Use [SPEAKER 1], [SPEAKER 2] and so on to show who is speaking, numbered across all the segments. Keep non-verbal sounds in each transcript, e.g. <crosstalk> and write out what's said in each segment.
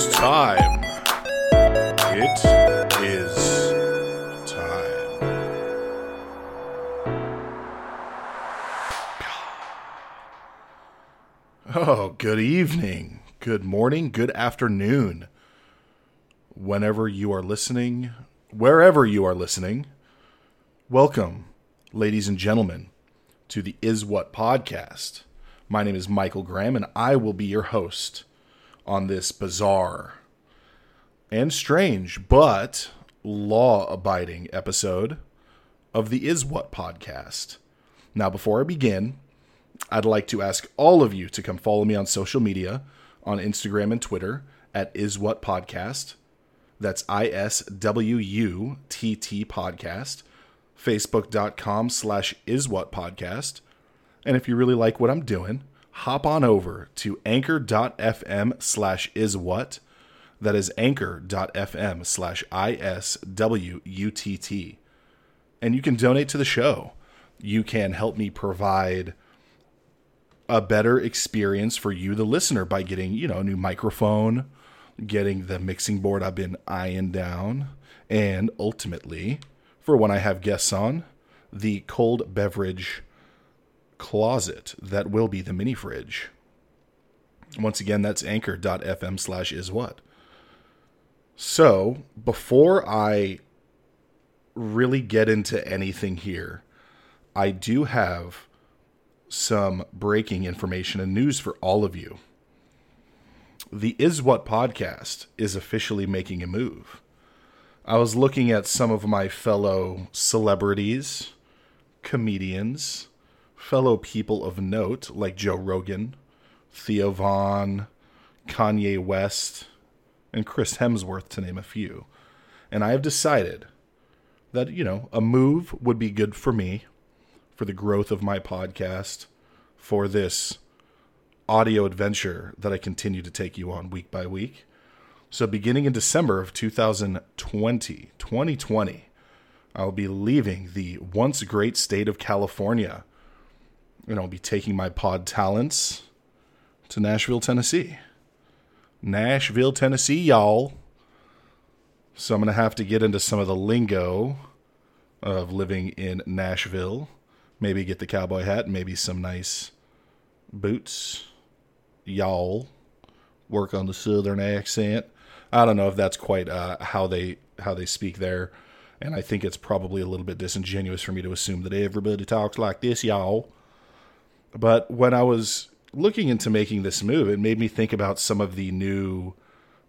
[SPEAKER 1] is time. It is time. Oh, good evening, good morning, good afternoon. Whenever you are listening, wherever you are listening, welcome, ladies and gentlemen, to the Is What podcast. My name is Michael Graham, and I will be your host on this bizarre and strange, but law abiding episode of the Is What podcast. Now, before I begin, I'd like to ask all of you to come follow me on social media on Instagram and Twitter at Is What Podcast. That's I S W U T T Podcast. Facebook.com slash Is What Podcast. And if you really like what I'm doing, hop on over to anchor.fm slash is what. That is anchor.fm slash ISWUTT. And you can donate to the show. You can help me provide a better experience for you, the listener, by getting, you know, a new microphone, getting the mixing board I've been eyeing down, and ultimately, for when I have guests on, the cold beverage closet that will be the mini fridge. Once again, that's anchor.fm slash is what. So, before I really get into anything here, I do have some breaking information and news for all of you. The Is What podcast is officially making a move. I was looking at some of my fellow celebrities, comedians, fellow people of note like Joe Rogan, Theo Von, Kanye West, and Chris Hemsworth, to name a few. And I have decided that, you know, a move would be good for me, for the growth of my podcast, for this audio adventure that I continue to take you on week by week. So, beginning in December of 2020, 2020, I'll be leaving the once great state of California and I'll be taking my pod talents to Nashville, Tennessee. Nashville, Tennessee, y'all. So I'm going to have to get into some of the lingo of living in Nashville. Maybe get the cowboy hat, maybe some nice boots. Y'all. Work on the southern accent. I don't know if that's quite uh, how they how they speak there, and I think it's probably a little bit disingenuous for me to assume that everybody talks like this, y'all. But when I was looking into making this move, it made me think about some of the new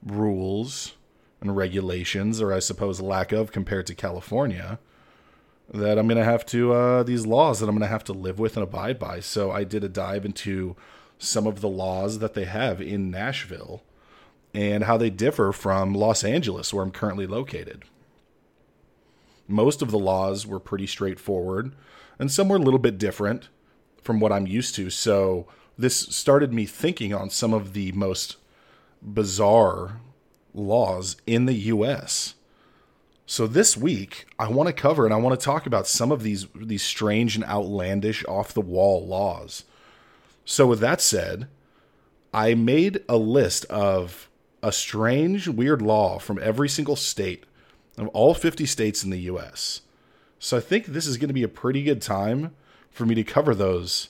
[SPEAKER 1] rules and regulations, or I suppose lack of, compared to California, that I'm going to have to, uh, these laws that I'm going to have to live with and abide by. So I did a dive into some of the laws that they have in Nashville and how they differ from Los Angeles, where I'm currently located. Most of the laws were pretty straightforward, and some were a little bit different from what I'm used to. So this started me thinking on some of the most bizarre laws in the US. So this week I want to cover and I want to talk about some of these these strange and outlandish off the wall laws. So with that said, I made a list of a strange weird law from every single state of all 50 states in the US. So I think this is going to be a pretty good time for me to cover those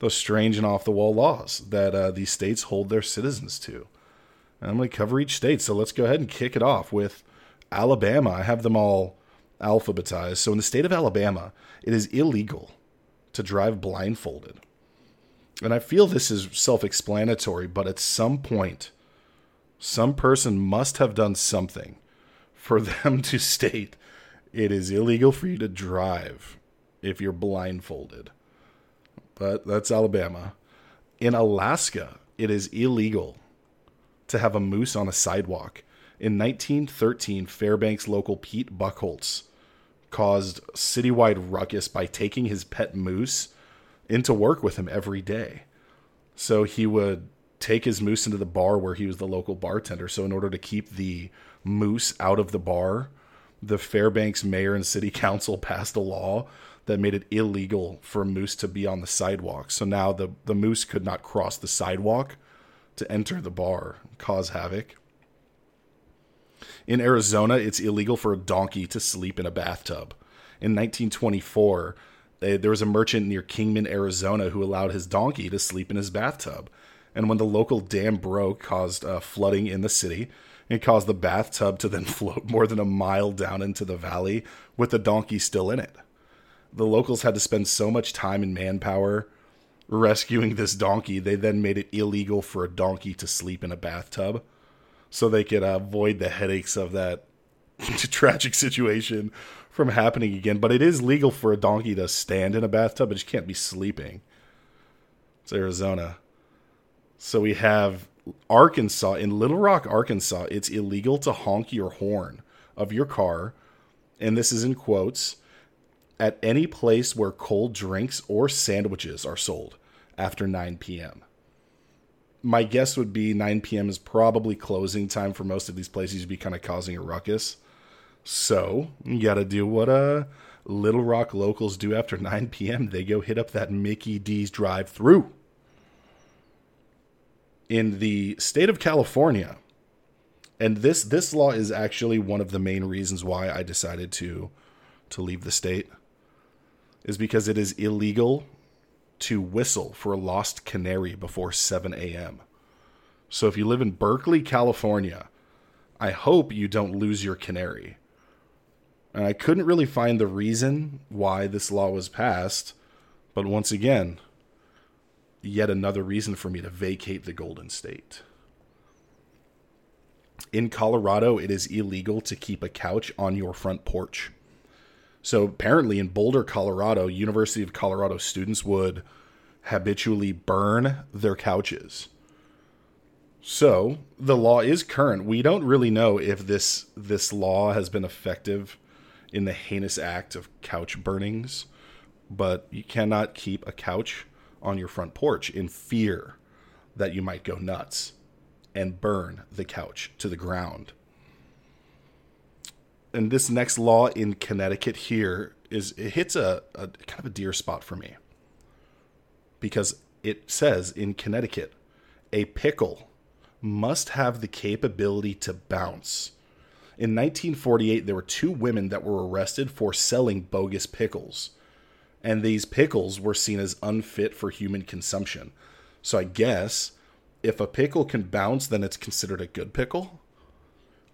[SPEAKER 1] those strange and off the wall laws that uh, these states hold their citizens to. And I'm going to cover each state. So let's go ahead and kick it off with Alabama. I have them all alphabetized. So in the state of Alabama, it is illegal to drive blindfolded. And I feel this is self explanatory, but at some point, some person must have done something for <laughs> them to state it is illegal for you to drive if you're blindfolded. But that's Alabama. In Alaska, it is illegal to have a moose on a sidewalk. In 1913, Fairbanks local Pete Buchholz caused citywide ruckus by taking his pet moose into work with him every day. So he would take his moose into the bar where he was the local bartender. So in order to keep the moose out of the bar, the Fairbanks mayor and city <laughs> council passed a law that made it illegal for a moose to be on the sidewalk. So now the, the moose could not cross the sidewalk to enter the bar, cause havoc. In Arizona, it's illegal for a donkey to sleep in a bathtub. In 1924, there was a merchant near Kingman, Arizona, who allowed his donkey to sleep in his bathtub. And when the local dam broke, caused uh, flooding in the city. It caused the bathtub to then <laughs> float more than a mile down into the valley with the donkey still in it. The locals had to spend so much time and manpower rescuing this donkey, they then made it illegal for a donkey to sleep in a bathtub so they could avoid the headaches of that <laughs> tragic situation from happening again. But it is legal for a donkey to stand in a bathtub, but you can't be sleeping. It's Arizona. So we have Arkansas. In Little Rock, Arkansas, it's illegal to honk your horn of your car, and this is in quotes, at any place where cold drinks or sandwiches are sold after 9 p.m. My guess would be 9 p.m. is probably closing time for most of these places to be kind of causing a ruckus. So you got to do what uh, Little Rock locals do after <laughs> 9 p.m. They go hit up that Mickey D's drive through. In the state of California, and this this law is actually one of the main reasons why I decided to to leave the state is because it is illegal to whistle for a lost canary before 7 a.m. So if you live in Berkeley, California, I hope you don't lose your canary. And I couldn't really find the reason why this law was passed, but once again, yet another reason for me to vacate the Golden State. In Colorado, it is illegal to keep a couch on your front porch. So apparently in Boulder, Colorado, University of Colorado students would habitually burn their couches. So the law is current. We don't really know if this this law has been effective in the heinous act of couch burnings, but you cannot keep a couch on your front porch in fear that you might go nuts and burn the couch to the ground and this next law in Connecticut here is it hits a, a kind of a dear spot for me because it says in Connecticut a pickle must have the capability to bounce. In 1948, there were two women that were arrested for selling bogus pickles, and these pickles were seen as unfit for human consumption. So I guess if a pickle can bounce, then it's considered a good pickle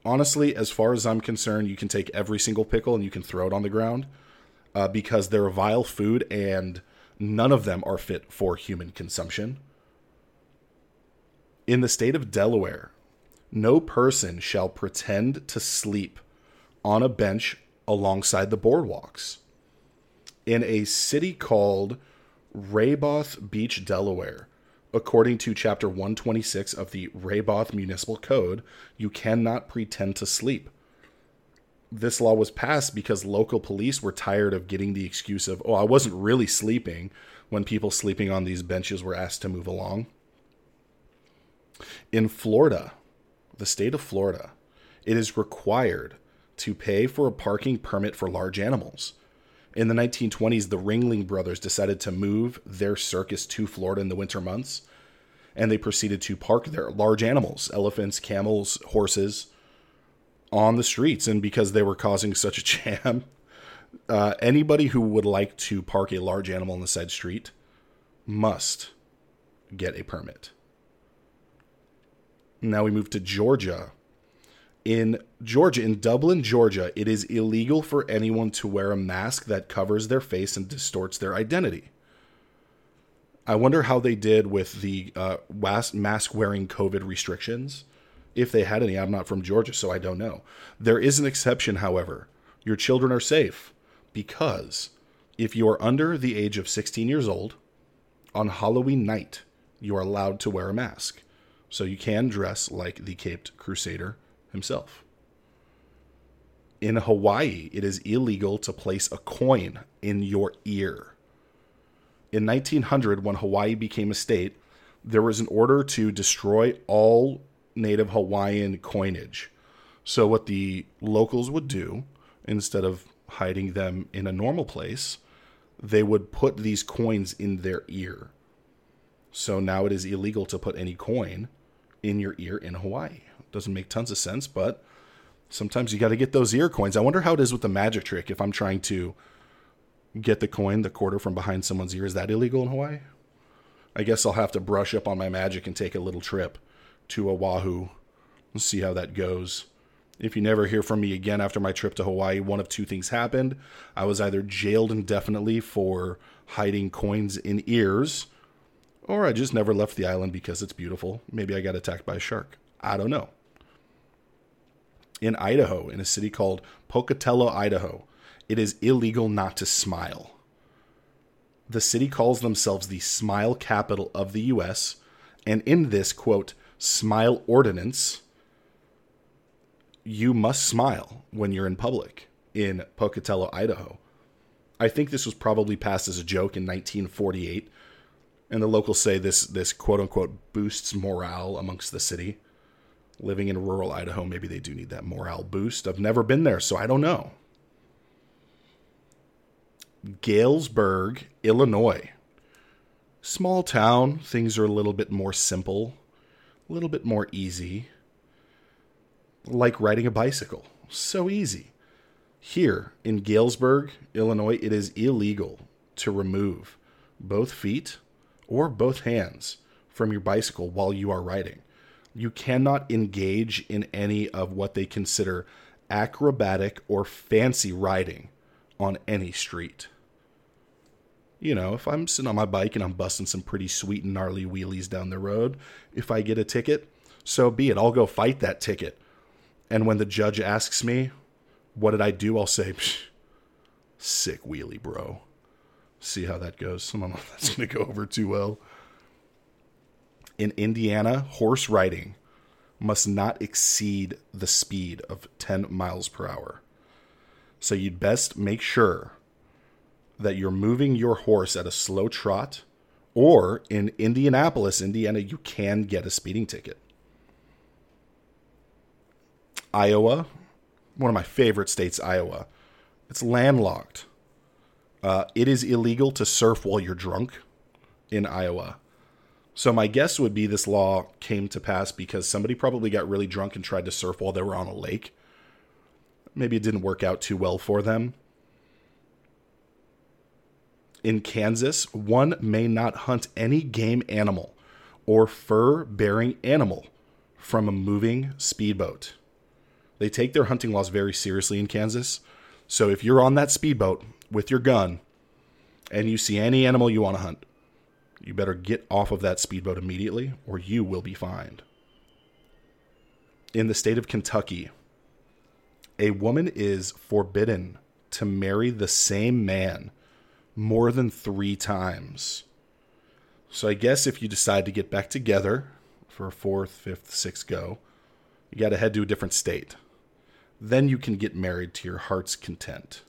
[SPEAKER 1] honestly, as far as I'm concerned, you can take every single pickle and you can throw it on the ground uh, because they're vile food and none of them are fit for human consumption. In the state of Delaware, no person shall pretend to sleep on a bench alongside the boardwalks. In a city called Rehoboth Beach, Delaware, according to chapter 126 of the Rehoboth Municipal Code, you cannot pretend to sleep. This law was passed because local police were tired of getting the excuse of, oh, I wasn't really sleeping when people sleeping on these benches were asked to move along. In Florida, the state of Florida, it is required to pay for a parking permit for large animals. In the 1920s, the Ringling Brothers decided to move their circus to Florida in the winter months, and they proceeded to park their large animals, elephants, camels, horses, on the streets. And because they were causing <laughs> such a jam, uh, anybody who would like to park a large animal on the side street must get a permit. Now we move to Georgia, in Georgia, in Dublin, Georgia, it is illegal for anyone to wear a mask that covers their face and distorts their identity. I wonder how they did with the uh, mask wearing COVID restrictions. If they had any, I'm not from Georgia, so I don't know. There is an exception, however. Your children are safe because if you are under the age of 16 years old, on Halloween night, you are allowed to wear a mask. So you can dress like the Caped Crusader himself. In Hawaii, it is illegal to place a coin in your ear. In 1900, when Hawaii became a state, there was an order to destroy all native Hawaiian coinage. So, what the locals would do, instead of hiding them in a normal place, they would put these coins in their ear. So now it is illegal to put any coin in your ear in Hawaii. Doesn't make tons of sense, but Sometimes you got to get those ear coins. I wonder how it is with the magic trick if I'm trying to get the coin, the quarter from behind someone's ear. Is that illegal in Hawaii? I guess I'll have to brush up on my magic and take a little trip to Oahu and see how that goes. If you never hear from me again after my trip to Hawaii, one of two things happened. I was either jailed indefinitely for hiding coins in ears, or I just never left the island because it's beautiful. Maybe I got attacked by a shark. I don't know. In Idaho, in a city called Pocatello, Idaho, it is illegal not to smile. The city calls themselves the smile capital of the US, and in this, quote, smile ordinance, you must smile when you're in public in Pocatello, Idaho. I think this was probably passed as a joke in 1948, and the locals say this this quote unquote boosts morale amongst the city. Living in rural Idaho, maybe they do need that morale boost. I've never been there, so I don't know. Galesburg, Illinois. Small town, things are a little bit more simple, a little bit more easy. Like riding a bicycle. So easy. Here in Galesburg, Illinois, it is illegal to remove both feet or both hands from your bicycle while you are riding. You cannot engage in any of what they consider acrobatic or fancy riding on any street. You know, if I'm sitting on my bike and I'm busting some pretty sweet and gnarly wheelies down the road, if I get a ticket, so be it. I'll go fight that ticket. And when the judge asks me, what did I do? I'll say, sick wheelie, bro. See how that goes. I don't know if that's going to go over too well. In Indiana, horse riding must not exceed the speed of 10 miles per hour. So you'd best make sure that you're moving your horse at a slow trot, or in Indianapolis, Indiana, you can get a speeding ticket. Iowa, one of my favorite states, Iowa. It's landlocked. Uh, it is illegal to surf while you're drunk in Iowa. So my guess would be this law came to pass because somebody probably got really drunk and tried to surf while they were on a lake. Maybe it didn't work out too well for them. In Kansas, one may not hunt any game animal or fur bearing animal from a moving speedboat. They take their hunting laws very seriously in Kansas. So if you're on that speedboat with your gun and you see any animal you want to hunt, you better get off of that speedboat immediately or you will be fined. In the state of Kentucky, a woman is forbidden to marry the same man more than three times. So I guess if you decide to get back together for a fourth, fifth, sixth go, you got to head to a different state then you can get married to your heart's content.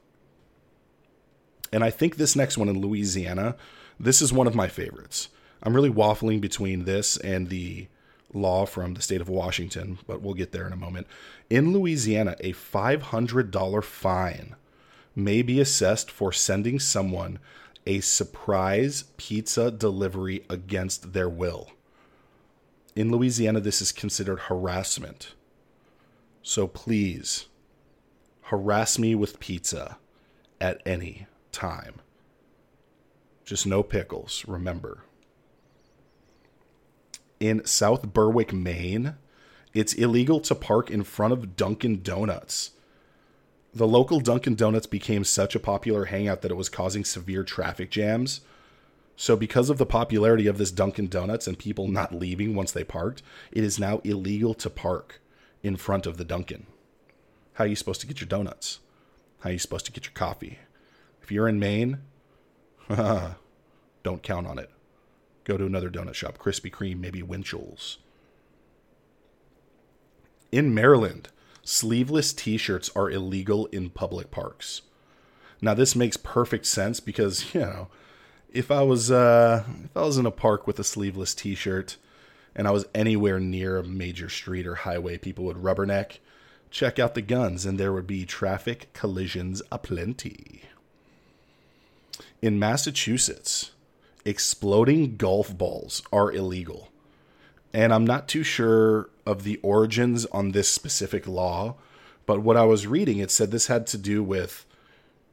[SPEAKER 1] And I think this next one in Louisiana, this is one of my favorites. I'm really waffling between this and the law from the state of Washington, but we'll get there in a moment. In Louisiana, a $500 fine may be assessed for sending someone a surprise pizza delivery against their will. In Louisiana, this is considered harassment. So please harass me with pizza at any time. Just no pickles, remember. In South Berwick, Maine, it's illegal to park in front of Dunkin' Donuts. The local Dunkin' Donuts became such a popular hangout that it was causing severe traffic jams. So, because of the popularity of this Dunkin' Donuts and people not leaving once they parked, it is now illegal to park in front of the Dunkin'. How are you supposed to get your donuts? How are you supposed to get your coffee? If you're in Maine, <laughs> don't count on it. Go to another donut shop, Krispy Kreme, maybe Winchell's. In Maryland, sleeveless t-shirts are illegal in public parks. Now this makes perfect sense because, <laughs> you know, if I was uh if I was in a park with a sleeveless t-shirt, and I was anywhere near a major street or highway, people would rubberneck, check out the guns, and there would be traffic collisions aplenty. In Massachusetts, exploding golf balls are illegal. And I'm not too sure of the origins on this specific law, But what I was reading, it said this had to do with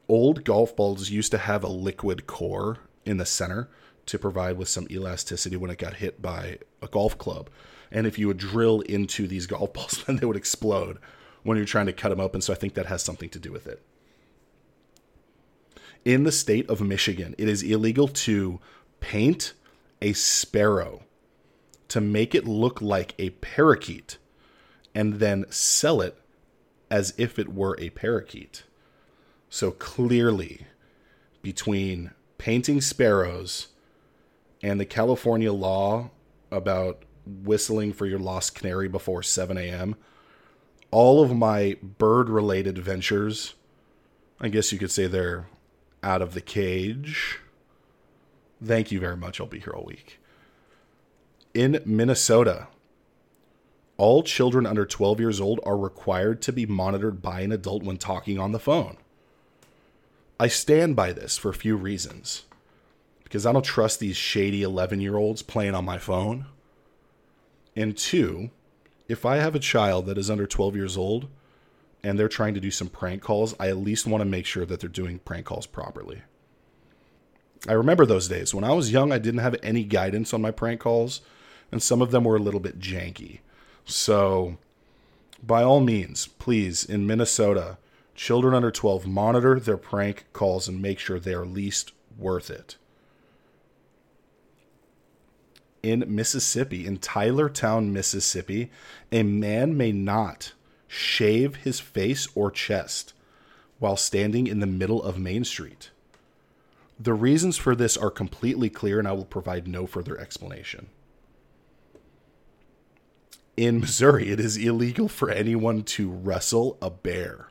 [SPEAKER 1] old golf balls used to have a liquid core in the center to provide with some elasticity when it got hit by a golf club. And if you would drill into these golf <laughs> balls, then they would explode when you're trying to cut them open. So I think that has something to do with it. In the state of Michigan, it is illegal to paint a sparrow to make it look like a parakeet and then sell it as if it were a parakeet. So clearly, between painting sparrows and the California law about whistling for your lost canary before 7 a.m., all of my bird related ventures, I guess you could say they're out of the cage. Thank you very much. I'll be here all week. In Minnesota, all children under 12 years old are required to be monitored by an adult when talking on the phone. I stand by this for a few reasons. Because I don't trust these shady 11 year olds playing on my phone. And two, if I have a child that is under 12 years old and they're trying to do some prank calls, I at least want to make sure that they're doing prank calls properly. I remember those days. When I was young, I didn't have any guidance on my prank calls, and some of them were a little bit janky. So, by all means, please, in Minnesota, children under 12 monitor their prank calls and make sure they are least worth it. In Mississippi, in Tylertown, Mississippi, a man may not shave his face or chest while standing in the middle of Main Street. The reasons for this are completely clear, and I will provide no further explanation. In Missouri, it is illegal for anyone to wrestle a bear.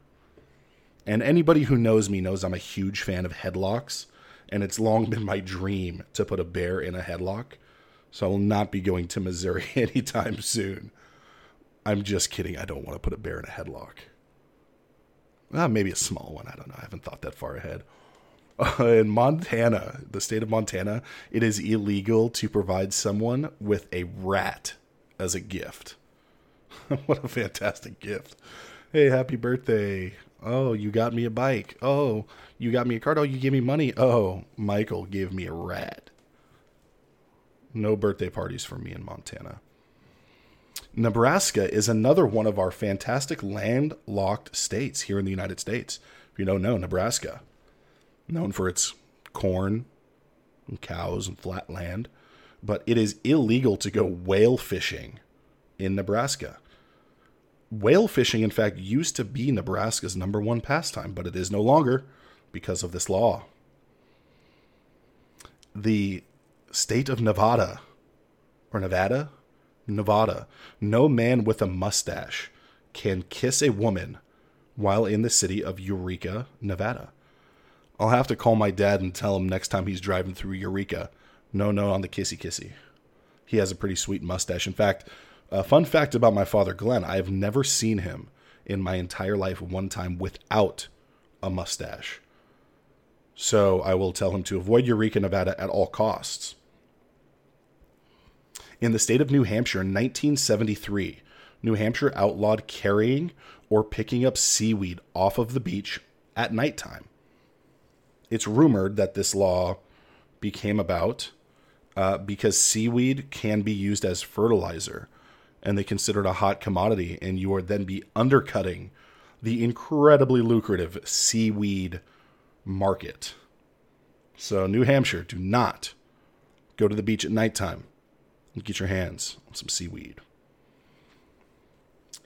[SPEAKER 1] And anybody who knows me knows I'm a huge fan of headlocks, and it's long been my dream to put a bear in a headlock. So I will not be going to Missouri <laughs> anytime soon. I'm just kidding. I don't want to put a bear in a headlock. Well, maybe a small one. I don't know. I haven't thought that far ahead. Uh, in Montana, the state of Montana, it is illegal to provide someone with a rat as a gift. <laughs> what a fantastic gift. Hey, happy birthday. Oh, you got me a bike. Oh, you got me a card. Oh, you gave me money. Oh, Michael gave me a rat. No birthday parties for me in Montana. Nebraska is another one of our fantastic landlocked states here in the United States. If you don't know, Nebraska, known for its corn and cows and flat land, but it is illegal to go whale fishing in Nebraska. Whale fishing, in fact, used to be Nebraska's number one pastime, but it is no longer because of this law. The state of Nevada, or Nevada? Nevada. No man with a mustache can kiss a woman while in the city of Eureka, Nevada. I'll have to call my dad and tell him next time he's driving through Eureka. No, no, on the kissy kissy. He has a pretty sweet mustache. In fact, a fun fact about my father, Glenn I have never seen him in my entire life one time without a mustache. So I will tell him to avoid Eureka, Nevada at all costs. In the state of New Hampshire in 1973, New Hampshire outlawed carrying or picking up seaweed off of the beach at nighttime. It's rumored that this law became about uh, because seaweed can be used as fertilizer and they consider it a hot commodity, and you would then be undercutting the incredibly lucrative seaweed market. So, New Hampshire, do not go to the beach at nighttime and get your hands on some seaweed.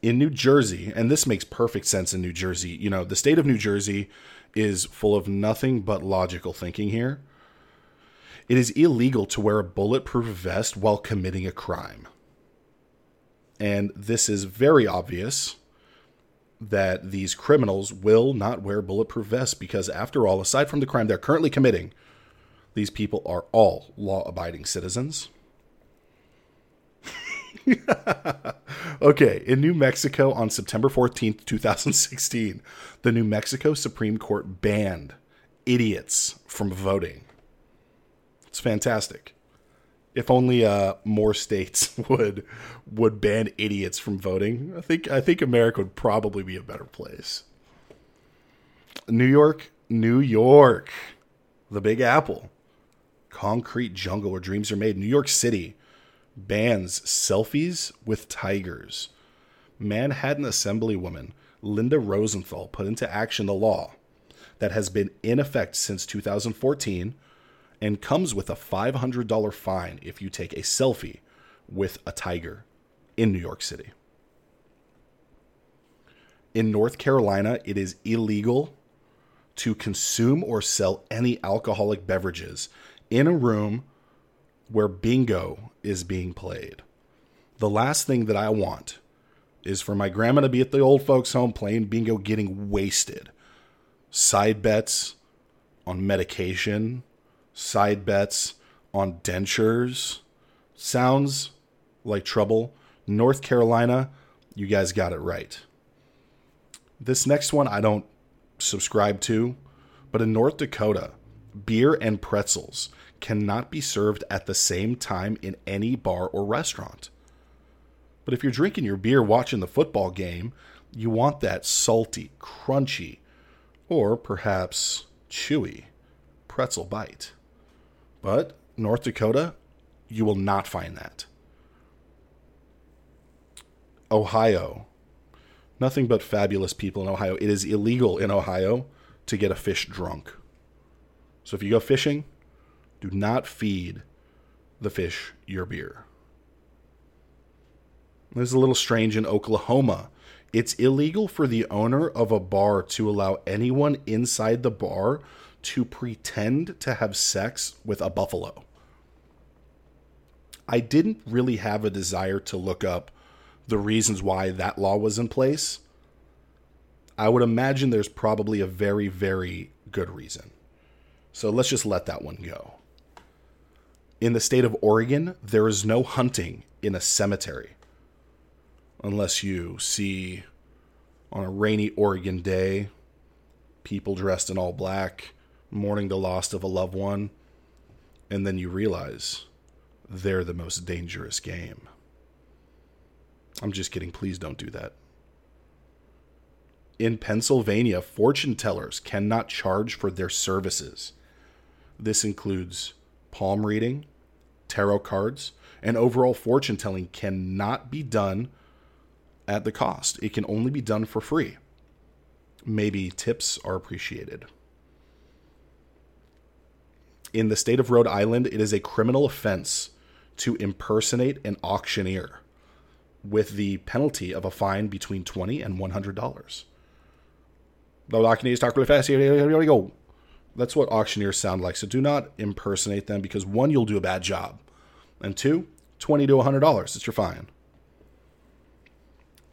[SPEAKER 1] In New Jersey, and this makes perfect sense in New Jersey, you know, the state of New Jersey is full of nothing but logical thinking here. It is illegal to wear a bulletproof vest while committing a crime. And this is very obvious that these criminals will not wear bulletproof vests because, after all, aside from the crime they're currently committing, these people are all law abiding citizens. <laughs> okay, in New Mexico on September 14th, 2016, the New Mexico Supreme Court banned idiots from voting. It's fantastic. If only uh, more states <laughs> would would ban idiots from voting. I think I think America would probably be a better place. New York, New York, the Big Apple, concrete jungle where dreams are made. New York City bans selfies with tigers. Manhattan Assemblywoman Linda Rosenthal put into action the law that has been in effect since 2014 and comes with a $500 fine if you take a selfie with a tiger in New York City. In North Carolina, it is illegal to consume or sell any alcoholic beverages in a room where bingo is being played. The last thing that I want is for my grandma to be at the old folks' home playing bingo, getting wasted. Side bets on medication, side bets on dentures. Sounds like trouble. North Carolina, you guys got it right. This next one I don't subscribe to, but in North Dakota, beer and pretzels cannot be served at the same time in any bar or restaurant. But if you're drinking your beer watching the football game, you want that salty, crunchy, or perhaps chewy pretzel bite. But North Dakota, you will not find that. Ohio, nothing but fabulous people in Ohio. It is illegal in Ohio to get a fish drunk. So if you go fishing, do not feed the fish your beer. This is a little strange in Oklahoma. It's illegal for the owner of a bar to allow anyone inside the bar to pretend to have sex with a buffalo. I didn't really have a desire to look up the reasons why that law was in place. I would imagine there's probably a very, very good reason. So let's just let that one go. In the state of Oregon, there is no hunting in a cemetery unless you see on a rainy Oregon day people dressed in all black mourning the loss of a loved one, and then you realize they're the most dangerous game. I'm just kidding. Please don't do that. In Pennsylvania, fortune tellers cannot charge for their services. This includes palm reading, tarot cards, and overall fortune telling cannot be done at the cost. It can only be done for free. Maybe tips are appreciated. In the state of Rhode Island, it is a criminal offense to impersonate an auctioneer with the penalty of a fine between 20 and $100. The auctioneers talk really fast. Here, we go. That's what auctioneers sound like. So do not impersonate them because one, you'll do a bad job. And two, 20 to $100. It's your fine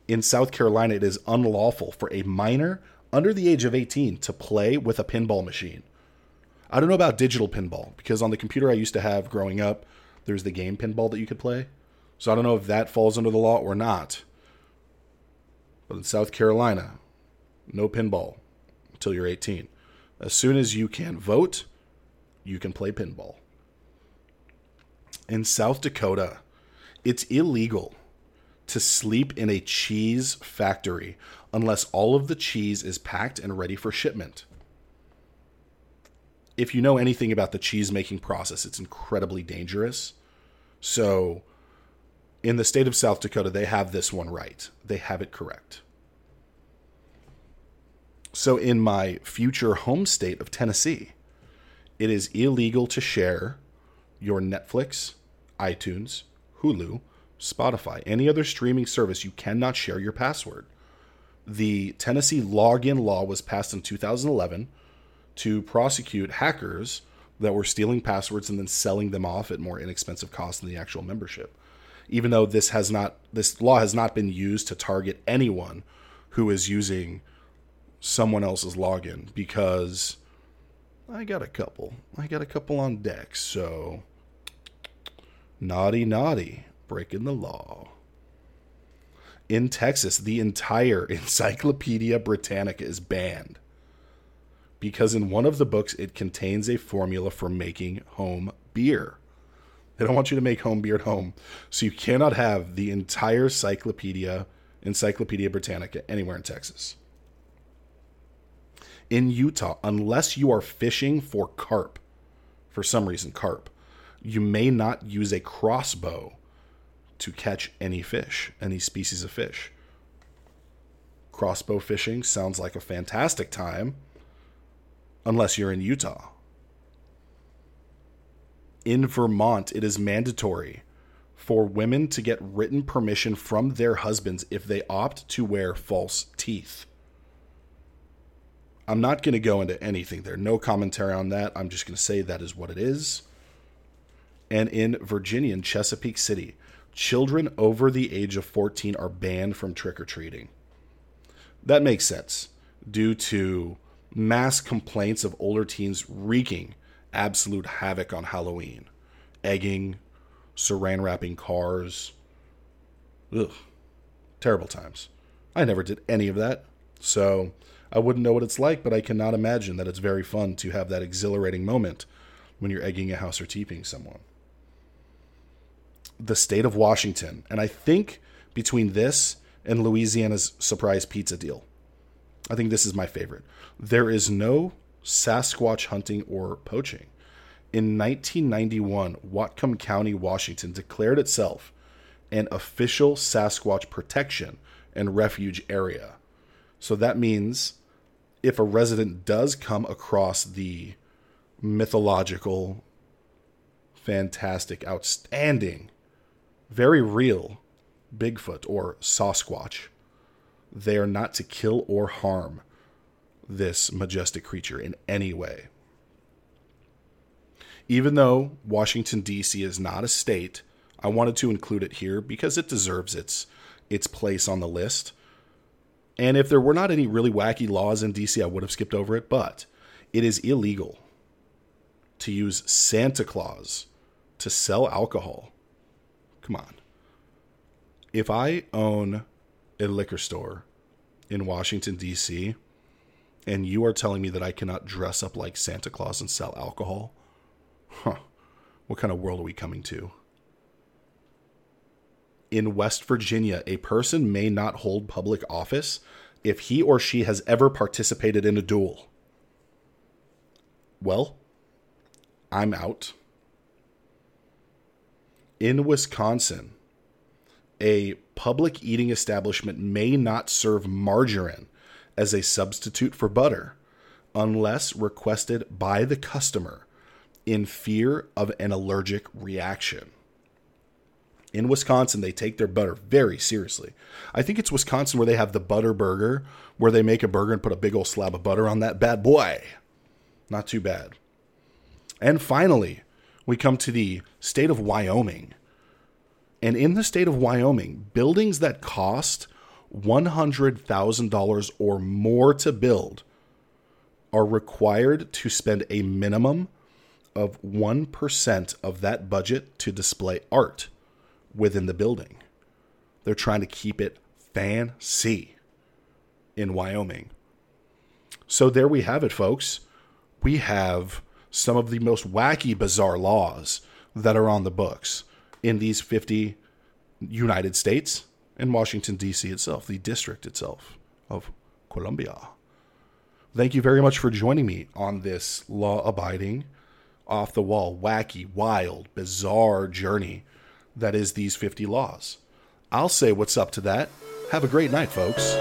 [SPEAKER 1] in South Carolina, it is unlawful for a minor under the age of 18 to play with a pinball machine. I don't know about digital pinball because on the computer I used to have growing up, there's the game pinball that you could play. So I don't know if that falls under the law or not. But in South Carolina, no pinball until you're 18. As soon as you can vote, you can play pinball. In South Dakota, it's illegal to sleep in a cheese factory unless all of the cheese is packed and ready for shipment. If you know anything about the cheese making process, it's incredibly dangerous. So, in the state of South Dakota, they have this one right. They have it correct. So, in my future home state of Tennessee, it is illegal to share your Netflix, iTunes, Hulu, Spotify, any other streaming service, you cannot share your password. The Tennessee login law was passed in 2011 to prosecute hackers that were stealing passwords and then selling them off at more inexpensive cost than the actual membership. Even though this has not this law has not been used to target anyone who is using someone else's login because I got a couple. I got a couple on deck, so naughty naughty breaking the law. In Texas, the entire <laughs> Encyclopedia Britannica is banned because in one of the books it contains a formula for making home beer. They don't want you to make home beer at home. So you cannot have the entire Cyclopedia, Encyclopedia Britannica, anywhere in Texas. In Utah, unless you are fishing for carp, for some reason, carp, you may not use a crossbow to catch any fish, any species of fish. Crossbow fishing sounds like a fantastic time, unless you're in Utah in Vermont, it is mandatory for women to get written permission from their husbands if they opt to wear false teeth. I'm not going to go into anything there. No commentary on that. I'm just going to say that is what it is. And in Virginia, in Chesapeake City, children over the age of 14 are banned from trick or treating. That makes sense due to mass complaints of older teens wreaking absolute havoc on Halloween. Egging, saran wrapping cars. Ugh. Terrible times. I never did any of that. So I wouldn't know what it's like, but I cannot imagine that it's very fun to have that exhilarating moment when you're egging a house or teeping someone. The state of Washington, and I think between this and Louisiana's surprise pizza deal, I think this is my favorite. There is no Sasquatch hunting or poaching. In 1991, Whatcom County, Washington declared itself an official Sasquatch protection and refuge area. So that means if a resident does come across the mythological, fantastic, outstanding, very real Bigfoot or Sasquatch, they are not to kill or harm this majestic creature in any way. Even though Washington D.C. is not a state, I wanted to include it here because it deserves its its place on the list. And if there were not any really wacky laws in DC, I would have skipped over it, but it is illegal to use Santa Claus to sell alcohol. Come on. If I own a liquor store in Washington, D.C., and you are telling me that I cannot dress up like Santa Claus and sell alcohol? Huh. What kind of world are we coming to? In West Virginia, a person may not hold public office if he or she has ever participated in a duel. Well, I'm out. In Wisconsin, a public eating establishment may not serve margarine as a substitute for butter unless requested by the customer in fear of an allergic reaction. In Wisconsin, they take their butter very seriously. I think it's Wisconsin where they have the butter burger, where they make a burger and put a big old slab of butter on that bad boy. Not too bad. And finally, we come to the state of Wyoming. And in the state of Wyoming, buildings that cost $100,000 or more to build are required to spend a minimum of 1% of that budget to display art within the building. They're trying to keep it fancy in Wyoming. So there we have it, folks. We have some of the most wacky, bizarre laws that are on the books in these 50 United States and Washington, D.C. itself, the district itself of Columbia. Thank you very much for joining me on this law abiding, off the wall, wacky, wild, bizarre journey that is these 50 laws. I'll say what's up to that. Have a great night, folks.